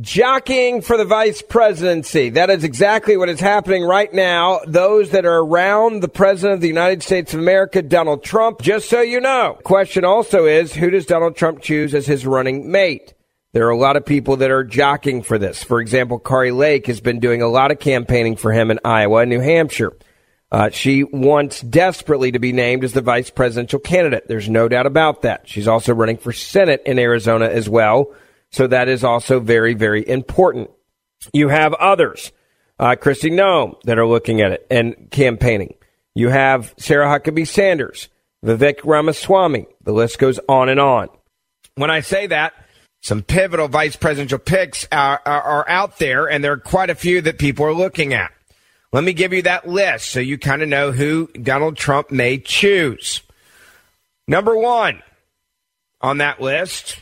Jockeying for the vice presidency. That is exactly what is happening right now. Those that are around the president of the United States of America, Donald Trump, just so you know. Question also is, who does Donald Trump choose as his running mate? There are a lot of people that are jockeying for this. For example, Kari Lake has been doing a lot of campaigning for him in Iowa and New Hampshire. Uh, she wants desperately to be named as the vice presidential candidate. There's no doubt about that. She's also running for Senate in Arizona as well. So that is also very, very important. You have others, uh, Kristi Noem, that are looking at it and campaigning. You have Sarah Huckabee Sanders, Vivek Ramaswamy. The list goes on and on. When I say that, some pivotal vice presidential picks are, are, are out there, and there are quite a few that people are looking at. Let me give you that list so you kind of know who Donald Trump may choose. Number one on that list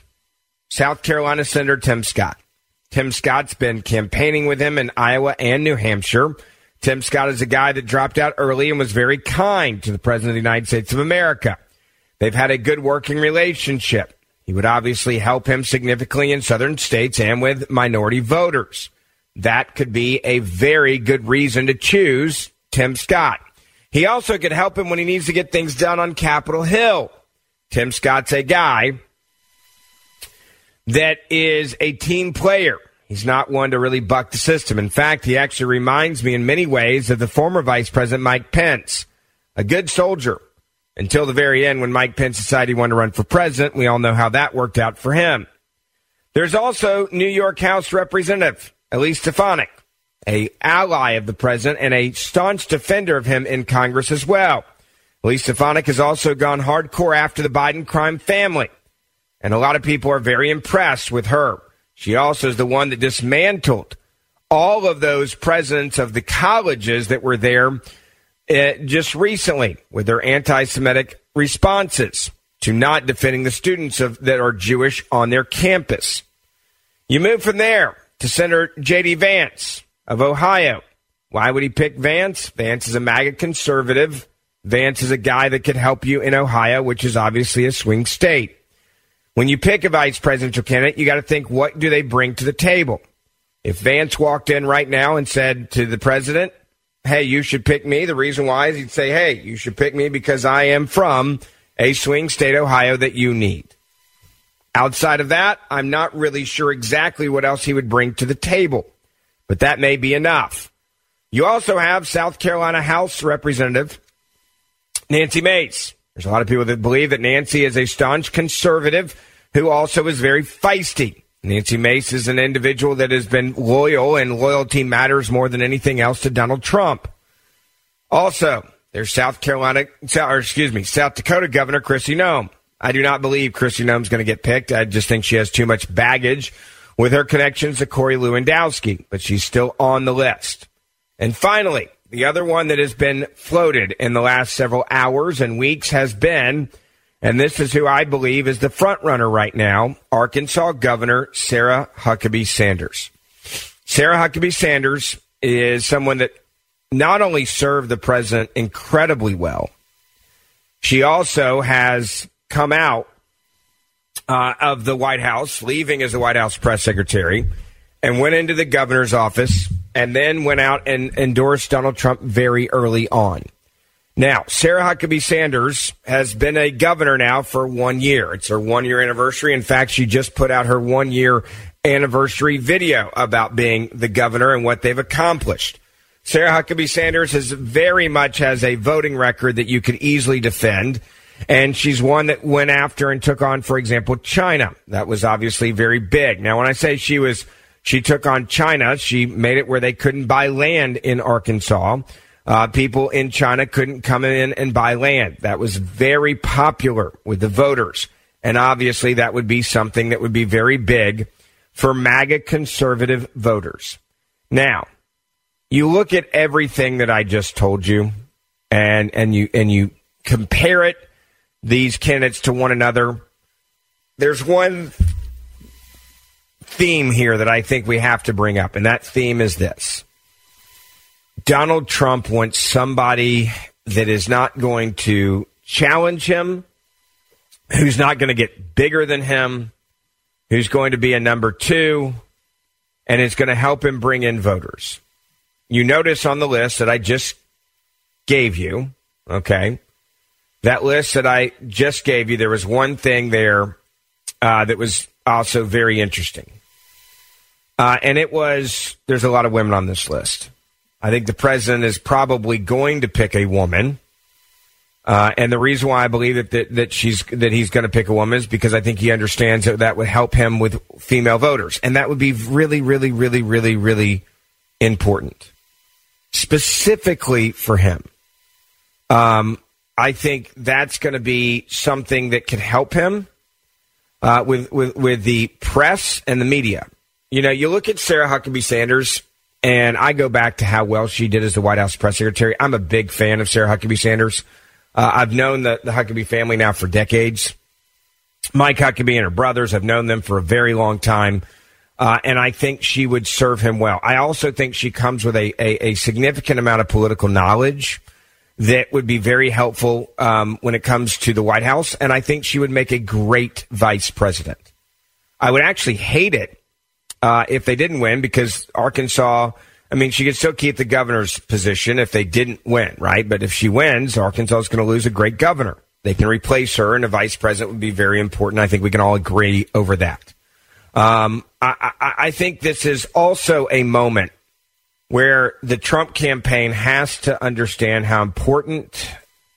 South Carolina Senator Tim Scott. Tim Scott's been campaigning with him in Iowa and New Hampshire. Tim Scott is a guy that dropped out early and was very kind to the President of the United States of America. They've had a good working relationship. He would obviously help him significantly in southern states and with minority voters. That could be a very good reason to choose Tim Scott. He also could help him when he needs to get things done on Capitol Hill. Tim Scott's a guy that is a team player. He's not one to really buck the system. In fact, he actually reminds me in many ways of the former Vice President Mike Pence, a good soldier until the very end when Mike Pence decided he wanted to run for president. We all know how that worked out for him. There's also New York House Representative Elise Stefanik, a ally of the president and a staunch defender of him in Congress as well. Elise Stefanik has also gone hardcore after the Biden crime family. And a lot of people are very impressed with her. She also is the one that dismantled all of those presidents of the colleges that were there uh, just recently with their anti Semitic responses to not defending the students of, that are Jewish on their campus. You move from there to Senator J.D. Vance of Ohio. Why would he pick Vance? Vance is a MAGA conservative. Vance is a guy that could help you in Ohio, which is obviously a swing state. When you pick a vice presidential candidate, you got to think what do they bring to the table? If Vance walked in right now and said to the president, hey, you should pick me, the reason why is he'd say, hey, you should pick me because I am from a swing state, Ohio, that you need. Outside of that, I'm not really sure exactly what else he would bring to the table, but that may be enough. You also have South Carolina House Representative Nancy Mace. There's a lot of people that believe that Nancy is a staunch conservative who also is very feisty. Nancy Mace is an individual that has been loyal, and loyalty matters more than anything else to Donald Trump. Also, there's South Carolina, or excuse me, South Dakota Governor Kristi Noem. I do not believe Kristi Noem's going to get picked. I just think she has too much baggage with her connections to Corey Lewandowski, but she's still on the list. And finally, the other one that has been floated in the last several hours and weeks has been And this is who I believe is the front runner right now Arkansas Governor Sarah Huckabee Sanders. Sarah Huckabee Sanders is someone that not only served the president incredibly well, she also has come out uh, of the White House, leaving as the White House press secretary, and went into the governor's office and then went out and endorsed Donald Trump very early on. Now, Sarah Huckabee Sanders has been a governor now for one year. It's her one year anniversary. In fact, she just put out her one year anniversary video about being the governor and what they've accomplished. Sarah Huckabee Sanders has very much has a voting record that you could easily defend. And she's one that went after and took on, for example, China. That was obviously very big. Now, when I say she was, she took on China, she made it where they couldn't buy land in Arkansas. Uh, people in China couldn't come in and buy land. That was very popular with the voters. And obviously that would be something that would be very big for MAGA conservative voters. Now, you look at everything that I just told you and, and you, and you compare it, these candidates to one another. There's one theme here that I think we have to bring up, and that theme is this. Donald Trump wants somebody that is not going to challenge him, who's not going to get bigger than him, who's going to be a number two, and is going to help him bring in voters. You notice on the list that I just gave you, okay, that list that I just gave you, there was one thing there uh, that was also very interesting. Uh, and it was there's a lot of women on this list. I think the president is probably going to pick a woman. Uh, and the reason why I believe that, that, that she's that he's going to pick a woman is because I think he understands that that would help him with female voters, and that would be really, really, really, really, really important, specifically for him. Um, I think that's going to be something that could help him uh, with with with the press and the media. You know, you look at Sarah Huckabee Sanders and I go back to how well she did as the White House press secretary. I'm a big fan of Sarah Huckabee Sanders. Uh, I've known the, the Huckabee family now for decades. Mike Huckabee and her brothers, I've known them for a very long time. Uh, and I think she would serve him well. I also think she comes with a, a, a significant amount of political knowledge that would be very helpful um, when it comes to the White House. And I think she would make a great vice president. I would actually hate it uh, if they didn't win because Arkansas. I mean, she could still keep the governor's position if they didn't win, right? But if she wins, Arkansas is going to lose a great governor. They can replace her, and a vice president would be very important. I think we can all agree over that. Um, I, I, I think this is also a moment where the Trump campaign has to understand how important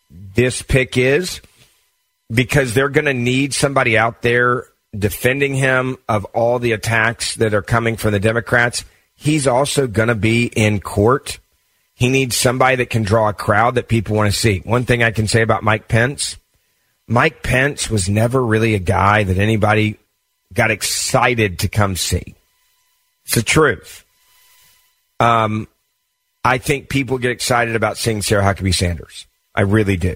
this pick is because they're going to need somebody out there defending him of all the attacks that are coming from the Democrats. He's also going to be in court. He needs somebody that can draw a crowd that people want to see. One thing I can say about Mike Pence Mike Pence was never really a guy that anybody got excited to come see. It's the truth. Um, I think people get excited about seeing Sarah Huckabee Sanders. I really do.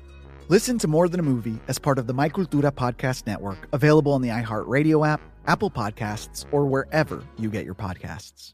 Listen to More Than a Movie as part of the My Cultura Podcast Network, available on the iHeartRadio app, Apple Podcasts, or wherever you get your podcasts.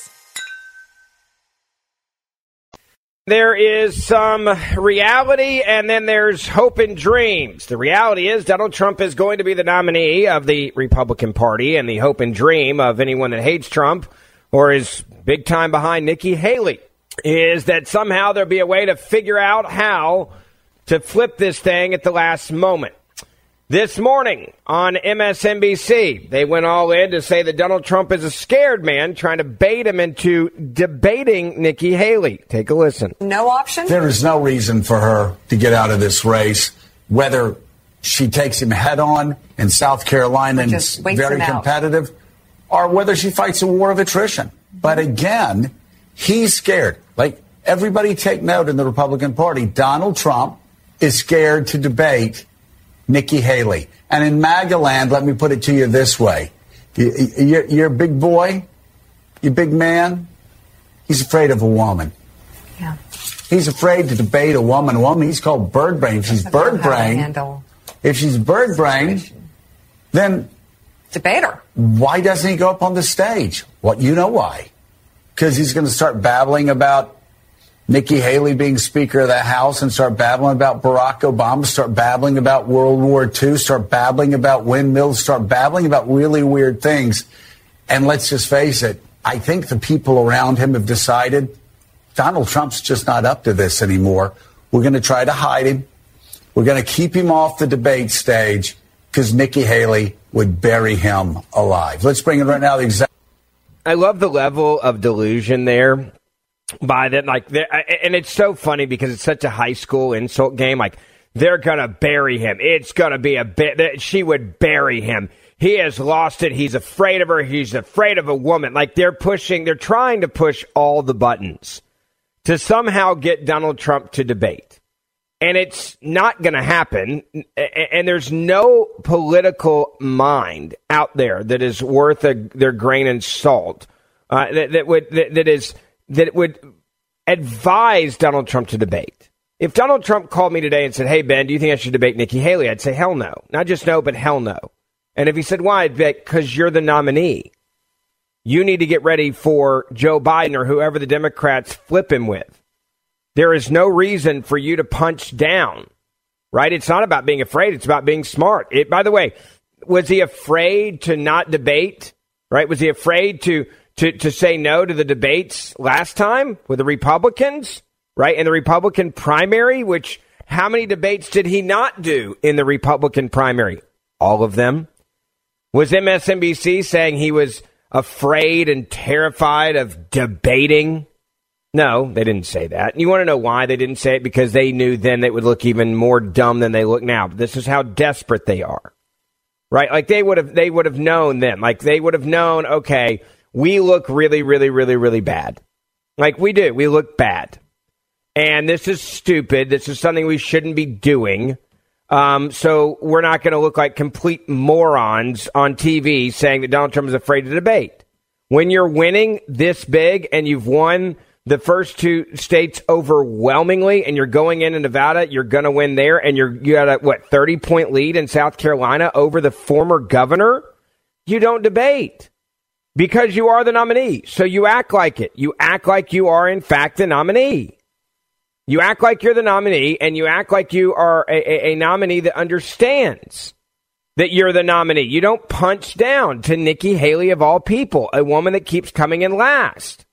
There is some reality and then there's hope and dreams. The reality is Donald Trump is going to be the nominee of the Republican Party, and the hope and dream of anyone that hates Trump or is big time behind Nikki Haley is that somehow there'll be a way to figure out how to flip this thing at the last moment. This morning on MSNBC, they went all in to say that Donald Trump is a scared man trying to bait him into debating Nikki Haley. Take a listen. No option? There is no reason for her to get out of this race, whether she takes him head on in South Carolina and is very competitive, or whether she fights a war of attrition. But again, he's scared. Like everybody take note in the Republican Party, Donald Trump is scared to debate Nikki Haley. And in MAGA land, let me put it to you this way. You're, you're a big boy, you're a big man, he's afraid of a woman. Yeah. He's afraid to debate a woman. A woman, he's called bird brain. If she's bird brain, if she's bird brain, then debate her. Why doesn't he go up on the stage? Well, you know why. Because he's going to start babbling about Nikki Haley being Speaker of the House and start babbling about Barack Obama, start babbling about World War II, start babbling about windmills, start babbling about really weird things. And let's just face it, I think the people around him have decided Donald Trump's just not up to this anymore. We're going to try to hide him. We're going to keep him off the debate stage because Nikki Haley would bury him alive. Let's bring in right now the exact. I love the level of delusion there by that like and it's so funny because it's such a high school insult game like they're gonna bury him. It's gonna be a bit she would bury him. He has lost it. He's afraid of her. He's afraid of a woman. Like they're pushing they're trying to push all the buttons to somehow get donald trump to debate. And it's not gonna happen. And there's no political mind out there that is worth a, their grain and salt uh, that, that would that, that is that would advise Donald Trump to debate. If Donald Trump called me today and said, Hey, Ben, do you think I should debate Nikki Haley? I'd say, Hell no. Not just no, but hell no. And if he said, Why? I'd be Because you're the nominee. You need to get ready for Joe Biden or whoever the Democrats flip him with. There is no reason for you to punch down, right? It's not about being afraid, it's about being smart. It, by the way, was he afraid to not debate? Right? Was he afraid to to, to say no to the debates last time with the Republicans, right? In the Republican primary, which how many debates did he not do in the Republican primary? All of them. Was MSNBC saying he was afraid and terrified of debating? No, they didn't say that. And you want to know why they didn't say it? Because they knew then they would look even more dumb than they look now. This is how desperate they are. Right? Like they would have they would have known then. Like they would have known, okay, we look really, really, really, really bad. Like we do. We look bad. And this is stupid. This is something we shouldn't be doing. Um, so we're not going to look like complete morons on TV saying that Donald Trump is afraid to debate. When you're winning this big and you've won the first two states overwhelmingly and you're going into Nevada, you're going to win there and you're, you got a, what, 30 point lead in South Carolina over the former governor. You don't debate because you are the nominee. So you act like it. You act like you are, in fact, the nominee. You act like you're the nominee, and you act like you are a, a, a, nominee that understands that you're the nominee. You don't punch down to Nikki Haley, of all people, a woman that keeps coming in last.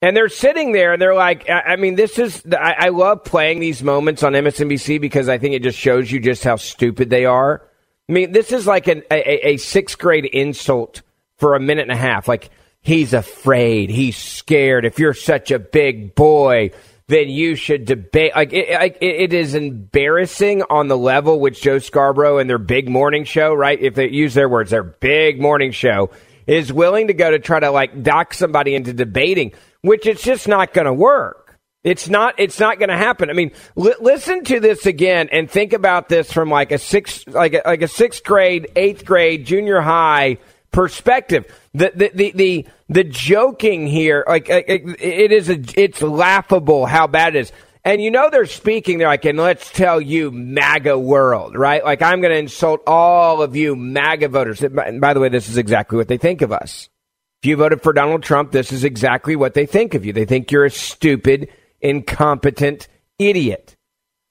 And they're sitting there and they're like, I, I mean, this is, I, I love playing these moments on MSNBC because I think it just shows you just how stupid they are. I mean, this is like an, a, a sixth grade insult for a minute and a half. Like he's afraid, he's scared. If you're such a big boy, then you should debate. Like it, it is embarrassing on the level which Joe Scarborough and their big morning show, right? If they use their words, their big morning show is willing to go to try to like dock somebody into debating, which it's just not going to work. It's not. It's not going to happen. I mean, li- listen to this again and think about this from like a sixth, like a, like a sixth grade, eighth grade, junior high perspective. The the the the, the joking here, like it, it is a, it's laughable how bad it is. And you know they're speaking. They're like, and let's tell you, MAGA world, right? Like I'm going to insult all of you MAGA voters. And by the way, this is exactly what they think of us. If you voted for Donald Trump, this is exactly what they think of you. They think you're a stupid, incompetent idiot.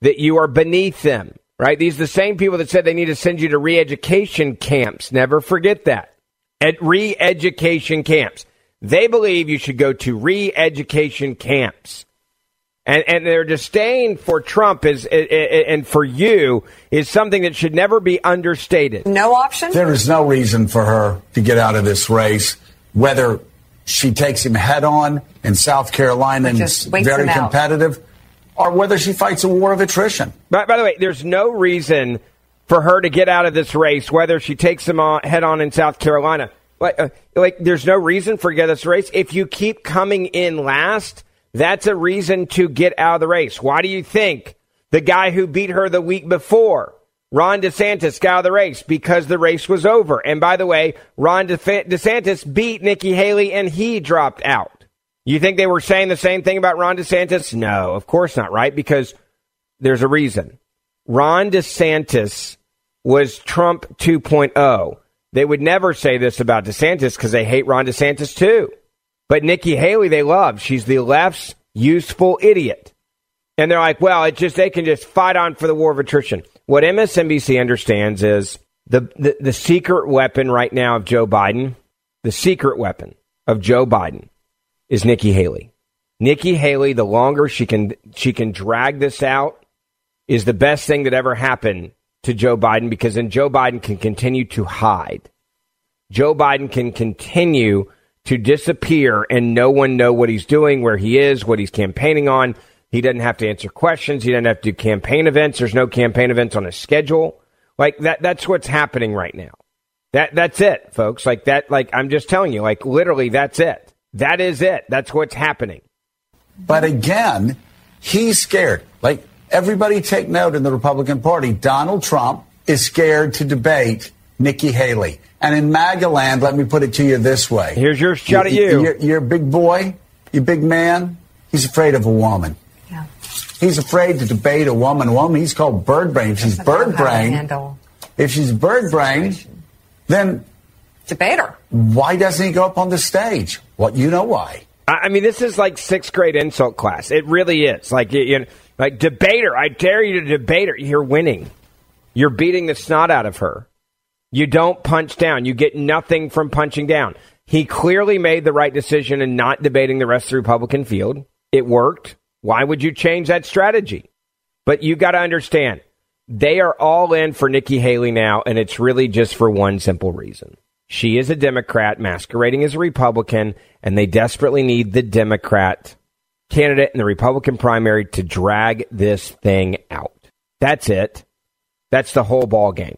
That you are beneath them, right? These are the same people that said they need to send you to re-education camps. Never forget that at re education camps. They believe you should go to re education camps. And, and their disdain for Trump is and for you is something that should never be understated. No option. There is no reason for her to get out of this race, whether she takes him head on in South Carolina and is very competitive, or whether she fights a war of attrition. By, by the way, there's no reason for her to get out of this race, whether she takes him on, head on in South Carolina. Like, uh, like, there's no reason for get this race. If you keep coming in last, that's a reason to get out of the race. Why do you think the guy who beat her the week before, Ron DeSantis, got out of the race? Because the race was over. And by the way, Ron DeSantis beat Nikki Haley and he dropped out. You think they were saying the same thing about Ron DeSantis? No, of course not, right? Because there's a reason. Ron DeSantis was Trump 2.0. They would never say this about DeSantis because they hate Ron DeSantis too. But Nikki Haley, they love. She's the left's useful idiot. And they're like, well, it just they can just fight on for the war of attrition. What MSNBC understands is the, the, the secret weapon right now of Joe Biden, the secret weapon of Joe Biden is Nikki Haley. Nikki Haley, the longer she can she can drag this out, is the best thing that ever happened to Joe Biden because then Joe Biden can continue to hide. Joe Biden can continue to disappear and no one know what he's doing, where he is, what he's campaigning on. He doesn't have to answer questions. He doesn't have to do campaign events. There's no campaign events on his schedule. Like that that's what's happening right now. That that's it, folks. Like that like I'm just telling you, like literally that's it. That is it. That's what's happening. But again, he's scared. Like everybody take note in the Republican Party. Donald Trump is scared to debate Nikki Haley. And in MAGA land, let me put it to you this way. Here's your shot at you. You're, you're a big boy, you big man. He's afraid of a woman. Yeah. He's afraid to debate a woman. A woman, he's called bird brain. If she's bird brain, if she's bird brain, then debate her. Why doesn't he go up on the stage? What well, you know why? I mean, this is like sixth grade insult class. It really is. Like you know, like debater. I dare you to debate her. You're winning. You're beating the snot out of her. You don't punch down. You get nothing from punching down. He clearly made the right decision in not debating the rest of the Republican field. It worked. Why would you change that strategy? But you got to understand, they are all in for Nikki Haley now, and it's really just for one simple reason. She is a Democrat masquerading as a Republican, and they desperately need the Democrat candidate in the Republican primary to drag this thing out. That's it. That's the whole ball game.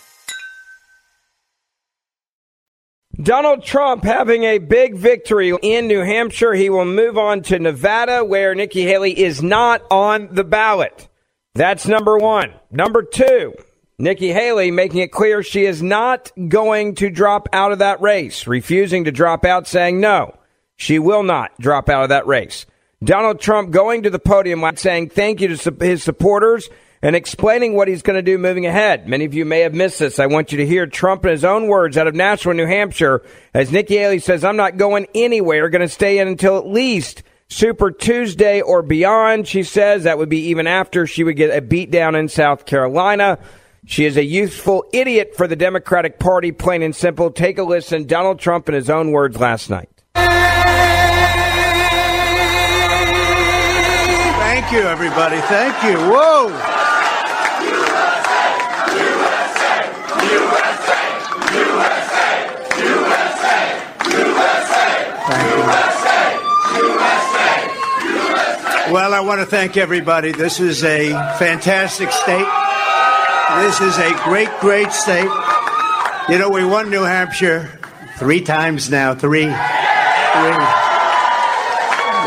Donald Trump having a big victory in New Hampshire. He will move on to Nevada, where Nikki Haley is not on the ballot. That's number one. Number two, Nikki Haley making it clear she is not going to drop out of that race, refusing to drop out, saying no, she will not drop out of that race. Donald Trump going to the podium saying thank you to his supporters and explaining what he's going to do moving ahead. Many of you may have missed this. I want you to hear Trump in his own words out of Nashua, New Hampshire, as Nikki Haley says, I'm not going anywhere, going to stay in until at least Super Tuesday or beyond. She says that would be even after she would get a beat down in South Carolina. She is a youthful idiot for the Democratic Party, plain and simple. Take a listen. Donald Trump in his own words last night. Thank you, everybody. Thank you. Whoa. Well, I want to thank everybody. This is a fantastic state. This is a great, great state. You know, we won New Hampshire three times now. Three. Three.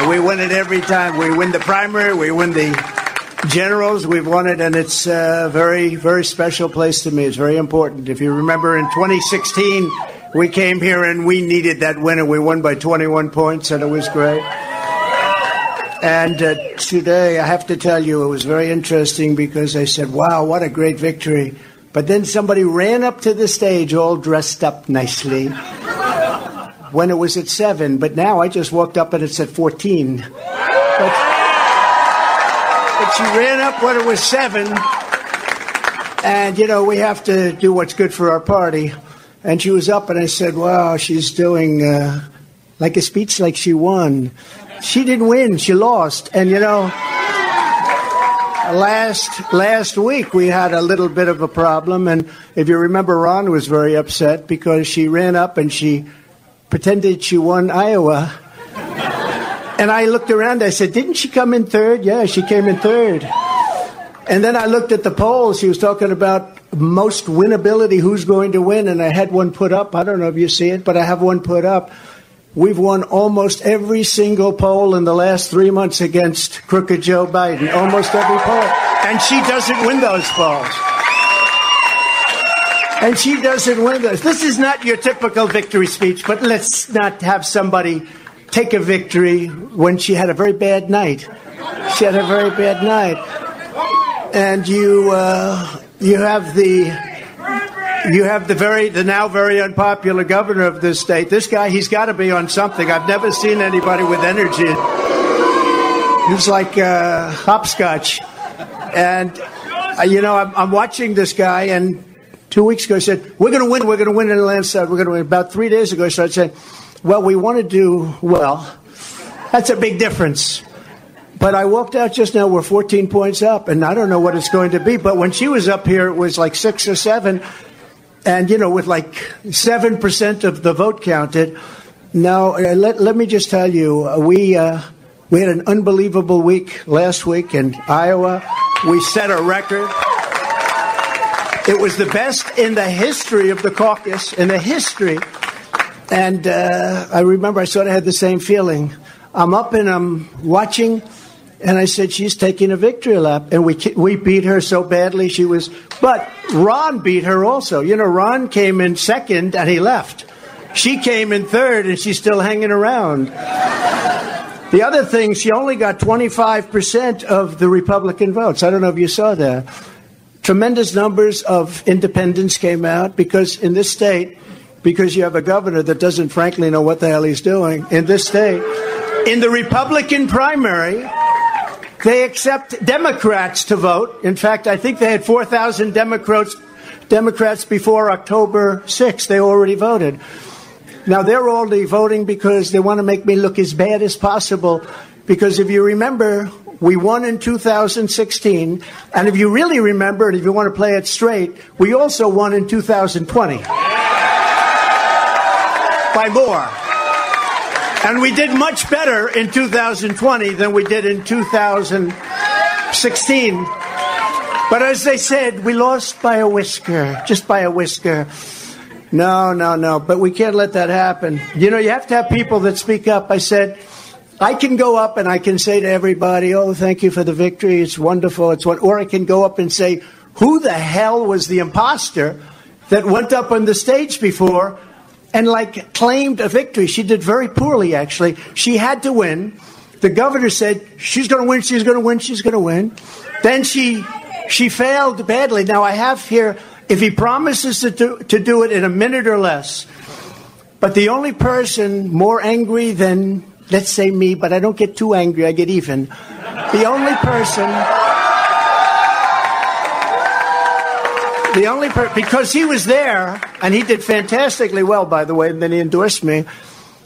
We win it every time. We win the primary. We win the generals. We've won it, and it's a very, very special place to me. It's very important. If you remember in 2016, we came here and we needed that win, and we won by 21 points, and it was great. And uh, today, I have to tell you, it was very interesting because I said, wow, what a great victory. But then somebody ran up to the stage all dressed up nicely when it was at 7. But now I just walked up and it's at 14. But, but she ran up when it was 7. And, you know, we have to do what's good for our party. And she was up and I said, wow, she's doing uh, like a speech like she won she didn't win. She lost. And you know, last last week we had a little bit of a problem. And if you remember, Ron was very upset because she ran up and she pretended she won Iowa. And I looked around. I said, "Didn't she come in third? Yeah, she came in third. And then I looked at the polls. He was talking about most winnability, who's going to win, and I had one put up. I don't know if you see it, but I have one put up We've won almost every single poll in the last three months against crooked Joe Biden. Almost every poll. And she doesn't win those polls. And she doesn't win those. This is not your typical victory speech, but let's not have somebody take a victory when she had a very bad night. She had a very bad night. And you, uh, you have the you have the very the now very unpopular governor of this state. This guy, he's got to be on something. I've never seen anybody with energy. He's like uh, hopscotch, and uh, you know I'm, I'm, watching this guy. And two weeks ago, he said, "We're going to win. We're going to win in the landslide. We're going to win." About three days ago, he started saying, "Well, we want to do well." That's a big difference. But I walked out just now. We're 14 points up, and I don't know what it's going to be. But when she was up here, it was like six or seven. And, you know, with like 7% of the vote counted. Now, uh, let, let me just tell you, uh, we, uh, we had an unbelievable week last week in Iowa. We set a record. It was the best in the history of the caucus, in the history. And uh, I remember I sort of had the same feeling. I'm up and I'm watching and I said, she's taking a victory lap. And we, we beat her so badly. She was, but Ron beat her also. You know, Ron came in second and he left. She came in third and she's still hanging around. The other thing, she only got 25% of the Republican votes. I don't know if you saw that. Tremendous numbers of independents came out because in this state, because you have a governor that doesn't frankly know what the hell he's doing in this state, in the Republican primary, they accept Democrats to vote. In fact, I think they had 4,000 Democrats, Democrats before October 6th. They already voted. Now, they're only voting because they want to make me look as bad as possible. Because if you remember, we won in 2016. And if you really remember, and if you want to play it straight, we also won in 2020. By more. And we did much better in 2020 than we did in 2016. But as they said, we lost by a whisker, just by a whisker. No, no, no. But we can't let that happen. You know, you have to have people that speak up. I said, I can go up and I can say to everybody, "Oh, thank you for the victory. It's wonderful. It's one." Or I can go up and say, "Who the hell was the imposter that went up on the stage before and like claimed a victory?" She did very poorly, actually. She had to win. The governor said she's going to win. She's going to win. She's going to win. Then she she failed badly. Now I have here if he promises to do, to do it in a minute or less. But the only person more angry than, let's say me, but I don't get too angry, I get even. The only person. The only per- because he was there and he did fantastically well, by the way, and then he endorsed me.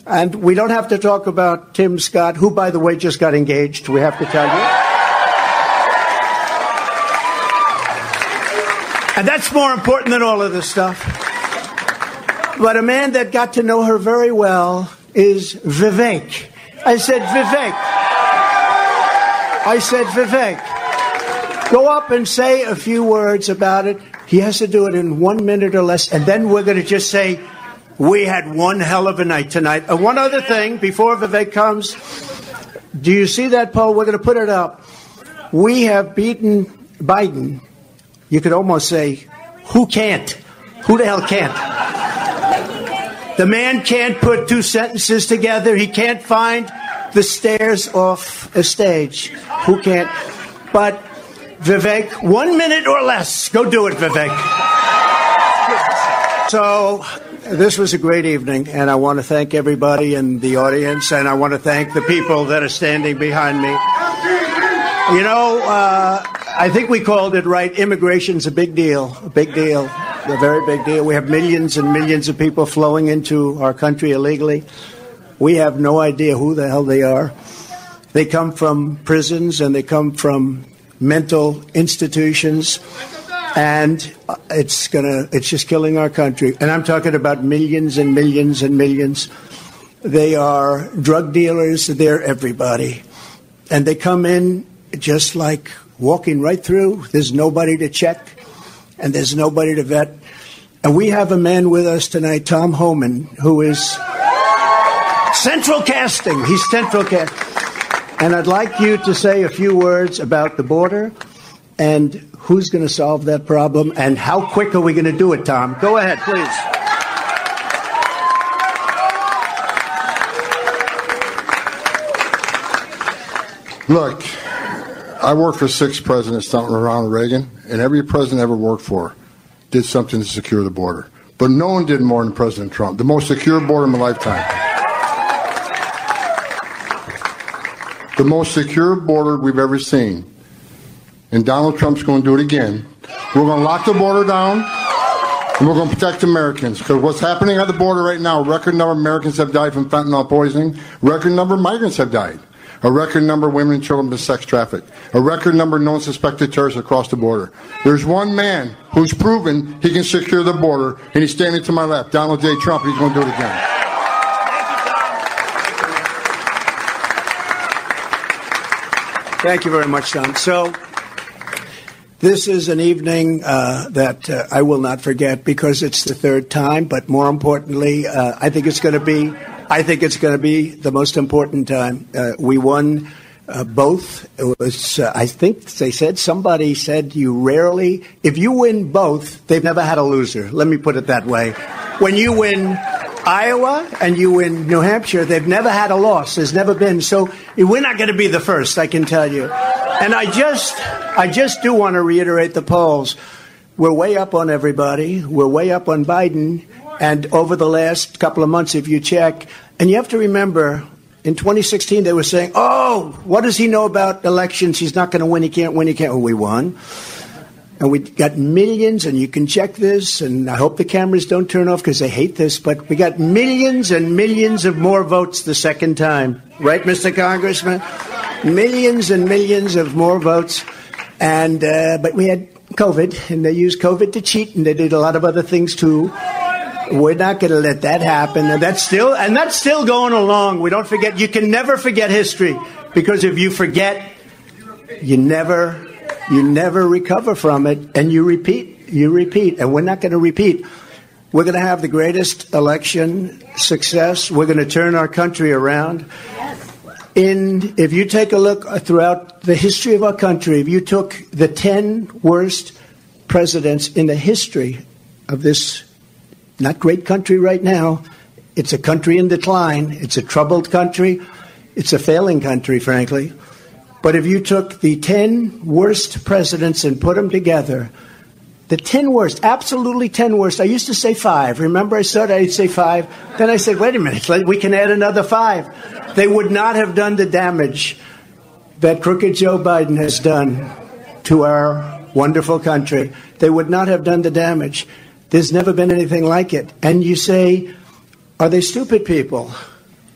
And we don't have to talk about Tim Scott, who, by the way, just got engaged. We have to tell you. And that's more important than all of this stuff. But a man that got to know her very well is Vivek. I said, Vivek. I said, Vivek. Go up and say a few words about it. He has to do it in one minute or less. And then we're going to just say, we had one hell of a night tonight. And one other thing before Vivek comes. Do you see that poll? We're going to put it up. We have beaten Biden you could almost say, who can't? Who the hell can't? The man can't put two sentences together. He can't find the stairs off a stage. Who can't? But Vivek, one minute or less. Go do it, Vivek. So this was a great evening, and I want to thank everybody in the audience, and I want to thank the people that are standing behind me. You know, uh, I think we called it right. Immigration's a big deal, a big deal, a very big deal. We have millions and millions of people flowing into our country illegally. We have no idea who the hell they are. They come from prisons and they come from mental institutions, and it's gonna, it's just killing our country. And I'm talking about millions and millions and millions. They are drug dealers. They're everybody, and they come in just like walking right through. There's nobody to check, and there's nobody to vet. And we have a man with us tonight, Tom Homan, who is central casting. He's central casting. And I'd like you to say a few words about the border and who's going to solve that problem and how quick are we going to do it, Tom? Go ahead, please. Look, I worked for six presidents starting with Ronald Reagan, and every president I ever worked for did something to secure the border. But no one did more than President Trump. The most secure border in my lifetime. The most secure border we've ever seen. And Donald Trump's going to do it again. We're going to lock the border down, and we're going to protect Americans. Because what's happening at the border right now, record number of Americans have died from fentanyl poisoning, record number of migrants have died. A record number of women and children been sex trafficked. A record number of known suspected terrorists across the border. There's one man who's proven he can secure the border, and he's standing to my left, Donald J. Trump. He's going to do it again. Thank you very much, Tom. So, this is an evening uh, that uh, I will not forget because it's the third time. But more importantly, uh, I think it's going to be. I think it's going to be the most important time. Uh, we won uh, both. It was. uh, I think they said somebody said you rarely. If you win both, they've never had a loser. Let me put it that way. When you win Iowa and you win New Hampshire, they've never had a loss. There's never been. So we're not going to be the first, I can tell you. And I just, I just do want to reiterate the polls. We're way up on everybody. We're way up on Biden. And over the last couple of months, if you check, and you have to remember, in 2016, they were saying, oh, what does he know about elections? He's not going to win. He can't win. He can't. Well, we won. And we got millions, and you can check this, and I hope the cameras don't turn off because they hate this, but we got millions and millions of more votes the second time. Right, Mr. Congressman? Millions and millions of more votes. And, uh, but we had COVID, and they used COVID to cheat, and they did a lot of other things too. We're not going to let that happen. And that's still, and that's still going along. We don't forget, you can never forget history because if you forget, you never you never recover from it and you repeat you repeat and we're not going to repeat. We're going to have the greatest election success. We're going to turn our country around. In if you take a look throughout the history of our country if you took the 10 worst presidents in the history of this not great country right now it's a country in decline. It's a troubled country. It's a failing country frankly but if you took the 10 worst presidents and put them together, the 10 worst, absolutely 10 worst. I used to say five. Remember, I said I'd say five. Then I said, wait a minute, we can add another five. They would not have done the damage that crooked Joe Biden has done to our wonderful country. They would not have done the damage. There's never been anything like it. And you say, are they stupid people?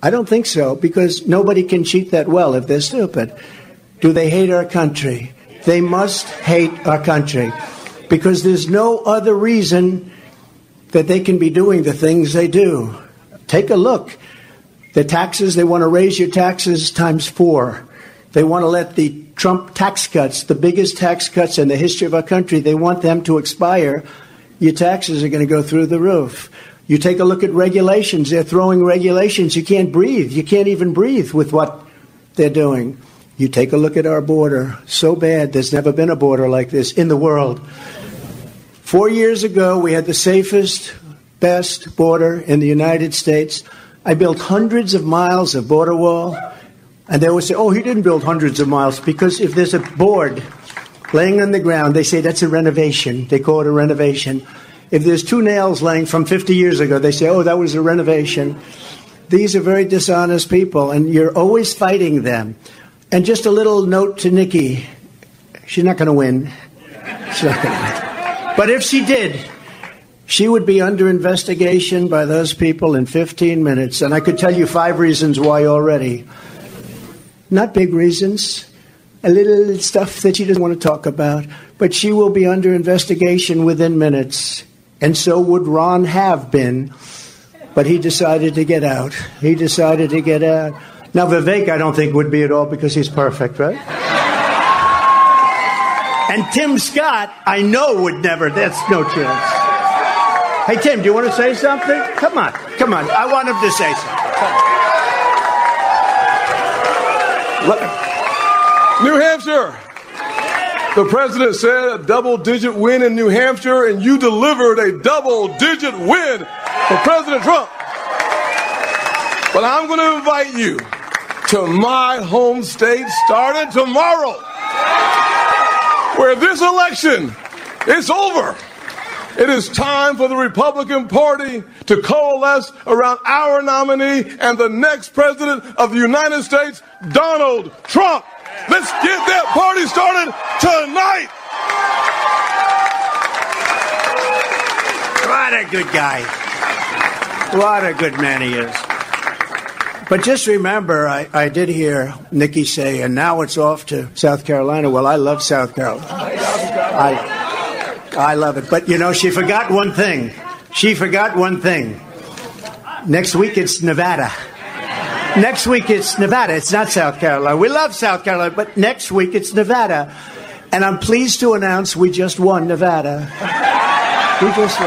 I don't think so, because nobody can cheat that well if they're stupid. Do they hate our country? They must hate our country because there's no other reason that they can be doing the things they do. Take a look. The taxes, they want to raise your taxes times four. They want to let the Trump tax cuts, the biggest tax cuts in the history of our country, they want them to expire. Your taxes are going to go through the roof. You take a look at regulations. They're throwing regulations. You can't breathe. You can't even breathe with what they're doing. You take a look at our border, so bad, there's never been a border like this in the world. Four years ago, we had the safest, best border in the United States. I built hundreds of miles of border wall, and they would say, oh, he didn't build hundreds of miles, because if there's a board laying on the ground, they say that's a renovation. They call it a renovation. If there's two nails laying from 50 years ago, they say, oh, that was a renovation. These are very dishonest people, and you're always fighting them. And just a little note to Nikki she's not going to win. But if she did, she would be under investigation by those people in 15 minutes. And I could tell you five reasons why already. Not big reasons, a little stuff that she doesn't want to talk about, but she will be under investigation within minutes. And so would Ron have been, but he decided to get out. He decided to get out. Now, Vivek, I don't think would be at all because he's perfect, right? and Tim Scott, I know would never. That's no chance. Hey, Tim, do you want to say something? Come on, come on. I want him to say something. New Hampshire. The president said a double digit win in New Hampshire, and you delivered a double digit win for President Trump. But I'm going to invite you to my home state starting tomorrow, where this election is over. It is time for the Republican Party to coalesce around our nominee and the next president of the United States, Donald Trump. Let's get that party started tonight. What a good guy. What a good man he is. But just remember, I, I did hear Nikki say, and now it's off to South Carolina. Well, I love South Carolina. I, I love it. But, you know, she forgot one thing. She forgot one thing. Next week it's Nevada. Next week it's Nevada. It's not South Carolina. We love South Carolina, but next week it's Nevada. And I'm pleased to announce we just won Nevada. We just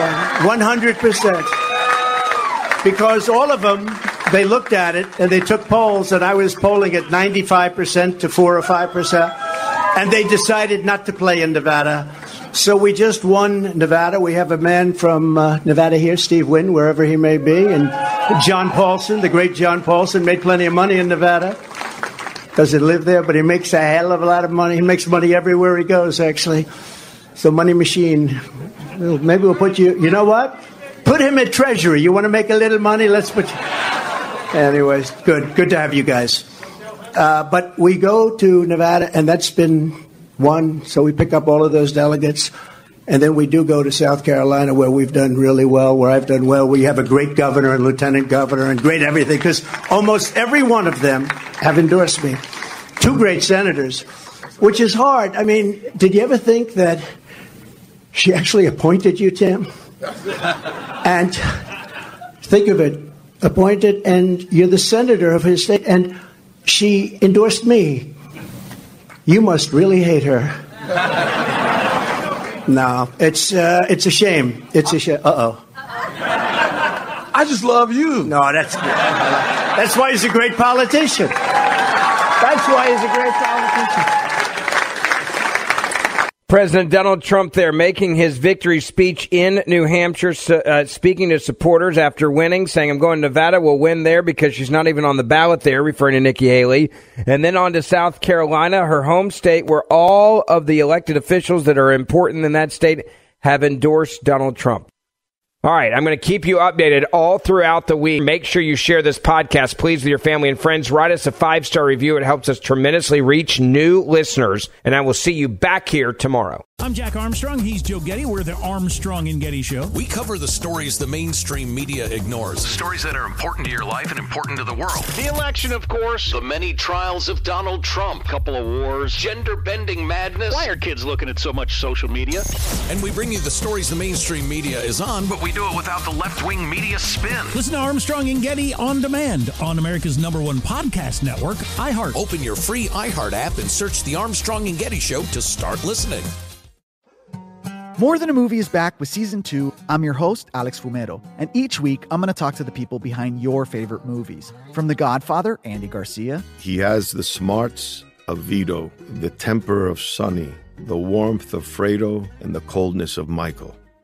won 100%. Because all of them they looked at it and they took polls, and I was polling at 95% to 4 or 5%, and they decided not to play in Nevada. So we just won Nevada. We have a man from uh, Nevada here, Steve Wynn, wherever he may be, and John Paulson, the great John Paulson, made plenty of money in Nevada. Doesn't live there, but he makes a hell of a lot of money. He makes money everywhere he goes, actually. So, money machine. Maybe we'll put you, you know what? Put him at Treasury. You want to make a little money? Let's put you. Anyways, good. Good to have you guys. Uh, but we go to Nevada, and that's been won. So we pick up all of those delegates. And then we do go to South Carolina, where we've done really well, where I've done well. We have a great governor and lieutenant governor and great everything, because almost every one of them have endorsed me. Two great senators, which is hard. I mean, did you ever think that she actually appointed you, Tim? And think of it appointed, and you're the senator of his state, and she endorsed me. You must really hate her. No, it's uh, it's a shame. It's a shame. Uh oh. I just love you. No, that's that's why he's a great politician. That's why he's a great politician. President Donald Trump there making his victory speech in New Hampshire, uh, speaking to supporters after winning, saying, I'm going to Nevada, we'll win there because she's not even on the ballot there, referring to Nikki Haley. And then on to South Carolina, her home state, where all of the elected officials that are important in that state have endorsed Donald Trump. All right, I'm going to keep you updated all throughout the week. Make sure you share this podcast, please, with your family and friends. Write us a five star review. It helps us tremendously reach new listeners. And I will see you back here tomorrow. I'm Jack Armstrong. He's Joe Getty. We're the Armstrong and Getty Show. We cover the stories the mainstream media ignores. Stories that are important to your life and important to the world. The election, of course. The many trials of Donald Trump. Couple of wars. Gender bending madness. Why are kids looking at so much social media? And we bring you the stories the mainstream media is on, But we do it without the left wing media spin. Listen to Armstrong and Getty on demand on America's number one podcast network, iHeart. Open your free iHeart app and search the Armstrong and Getty Show to start listening. More Than a Movie is back with season two. I'm your host, Alex Fumero, and each week I'm going to talk to the people behind your favorite movies. From The Godfather, Andy Garcia, He has the smarts of Vito, the temper of Sonny, the warmth of Fredo, and the coldness of Michael.